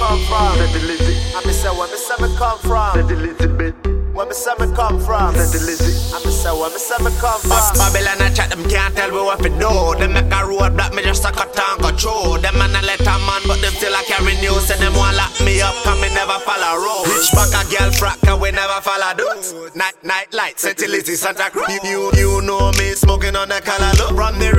come from? Said the Lizzie. I me say where me say me come from? Said the Lizzie. Where me say me come from? Said the Lizzie. I me say where me say me come from? Babylon a chat, them can't tell me what to do. Them make a road block, me just a cut and through. Them man a let a man, but them still a carry news. And them want lock me up, cause me never follow road. Rich back a girl frack, and we never follow dudes. Night, night light, Sentility, Santa Cruz. You, you know me, smoking on the color look. Run the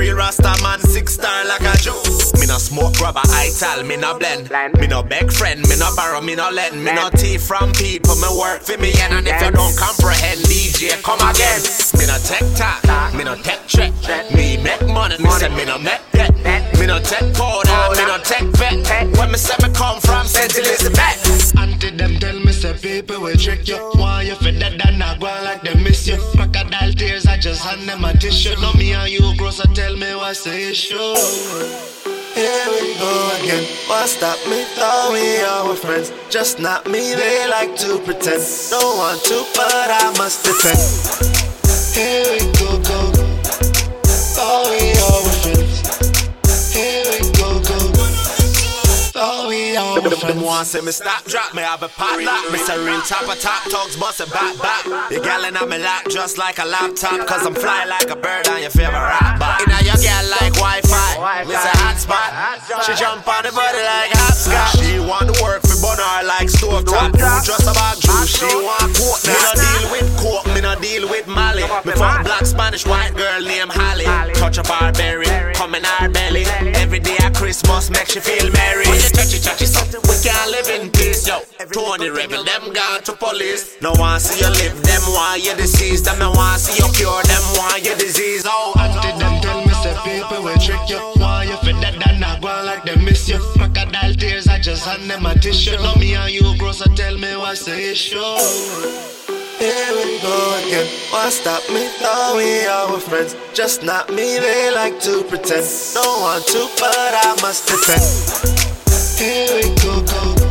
I tell, me no blend. Me no beg friend, me no borrow, me no lend. Me no thief from people, me work for me. end. And if you don't comprehend, DJ, come again. Me no tech talk, me no tech check. Me make money, me say me no make debt. Me no tech powder, me no tech vet. When me say me come from St. Elizabeth. Auntie them tell me say people will trick you. Why you fit that and not go like they miss you? Crocodile tears, I just hand them a tissue. No me and you grow, so tell me what's the issue. Here we go again. What stop me? Thought we all were friends. Just not me, they like to pretend. Don't want to, but I must defend. Here we go, go. Thought we all were friends. Here we go, go. Thought we all were Them, them friends. want say me stop drop, me have a pot lock. Me say real top of top talks, bust it back back. You gal in me lap just like a laptop, cause I'm fly like a bird on your favorite rock bar. Inna your gal like Wi-Fi, me say hotspot. She jump on the body like hopscotch. She want to work for bun her like stove top. You just a bag juice. She want coke, me no deal with coke, me no deal with Molly. Me fuck black Spanish white girl named Holly. Touch a barberry, come in our belly. Every day at Christmas makes you feel merry. When you touchy touchy something, we can't live in peace, yo. Tony Rebel, them gone to police. No one see you live, them want you deceased. Them no want see you cure, them want you disease. Oh, Auntie them tell me say people will trick you. Why you fit that and not go like they miss you? Crocodile tears, I just hand them a tissue. No me and you grow, so tell me what's the issue. Here we go again. What stop me? Thought we were friends. Just not me, they like to pretend. Don't want to, but I must defend. Here we go, go.